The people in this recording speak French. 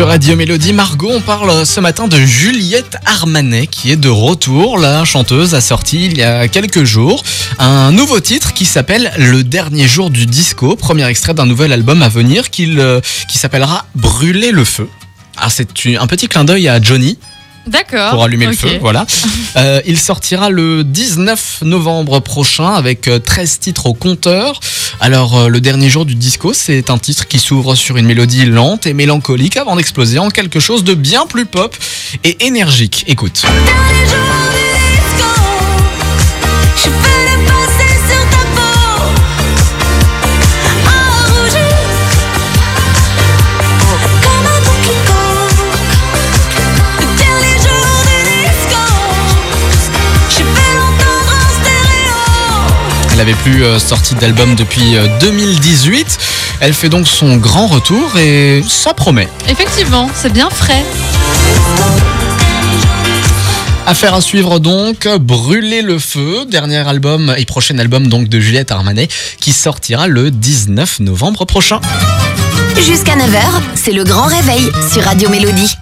Sur Radio Mélodie, Margot, on parle ce matin de Juliette Armanet qui est de retour. La chanteuse a sorti il y a quelques jours un nouveau titre qui s'appelle Le dernier jour du disco, premier extrait d'un nouvel album à venir qui, qui s'appellera Brûler le feu. Ah, c'est un petit clin d'œil à Johnny, D'accord. Pour allumer le feu, voilà. Euh, il sortira le 19 novembre prochain avec 13 euh, titres au compteur. Alors, euh, le dernier jour du disco, c'est un titre qui s'ouvre sur une mélodie lente et mélancolique avant d'exploser en quelque chose de bien plus pop et énergique. Écoute. N'avait plus euh, sorti d'album depuis 2018. Euh, Elle fait donc son grand retour et ça promet. Effectivement, c'est bien frais. Affaire à suivre donc, Brûler le feu, dernier album et prochain album donc de Juliette Armanet qui sortira le 19 novembre prochain. Jusqu'à 9h, c'est le grand réveil sur Radio Mélodie.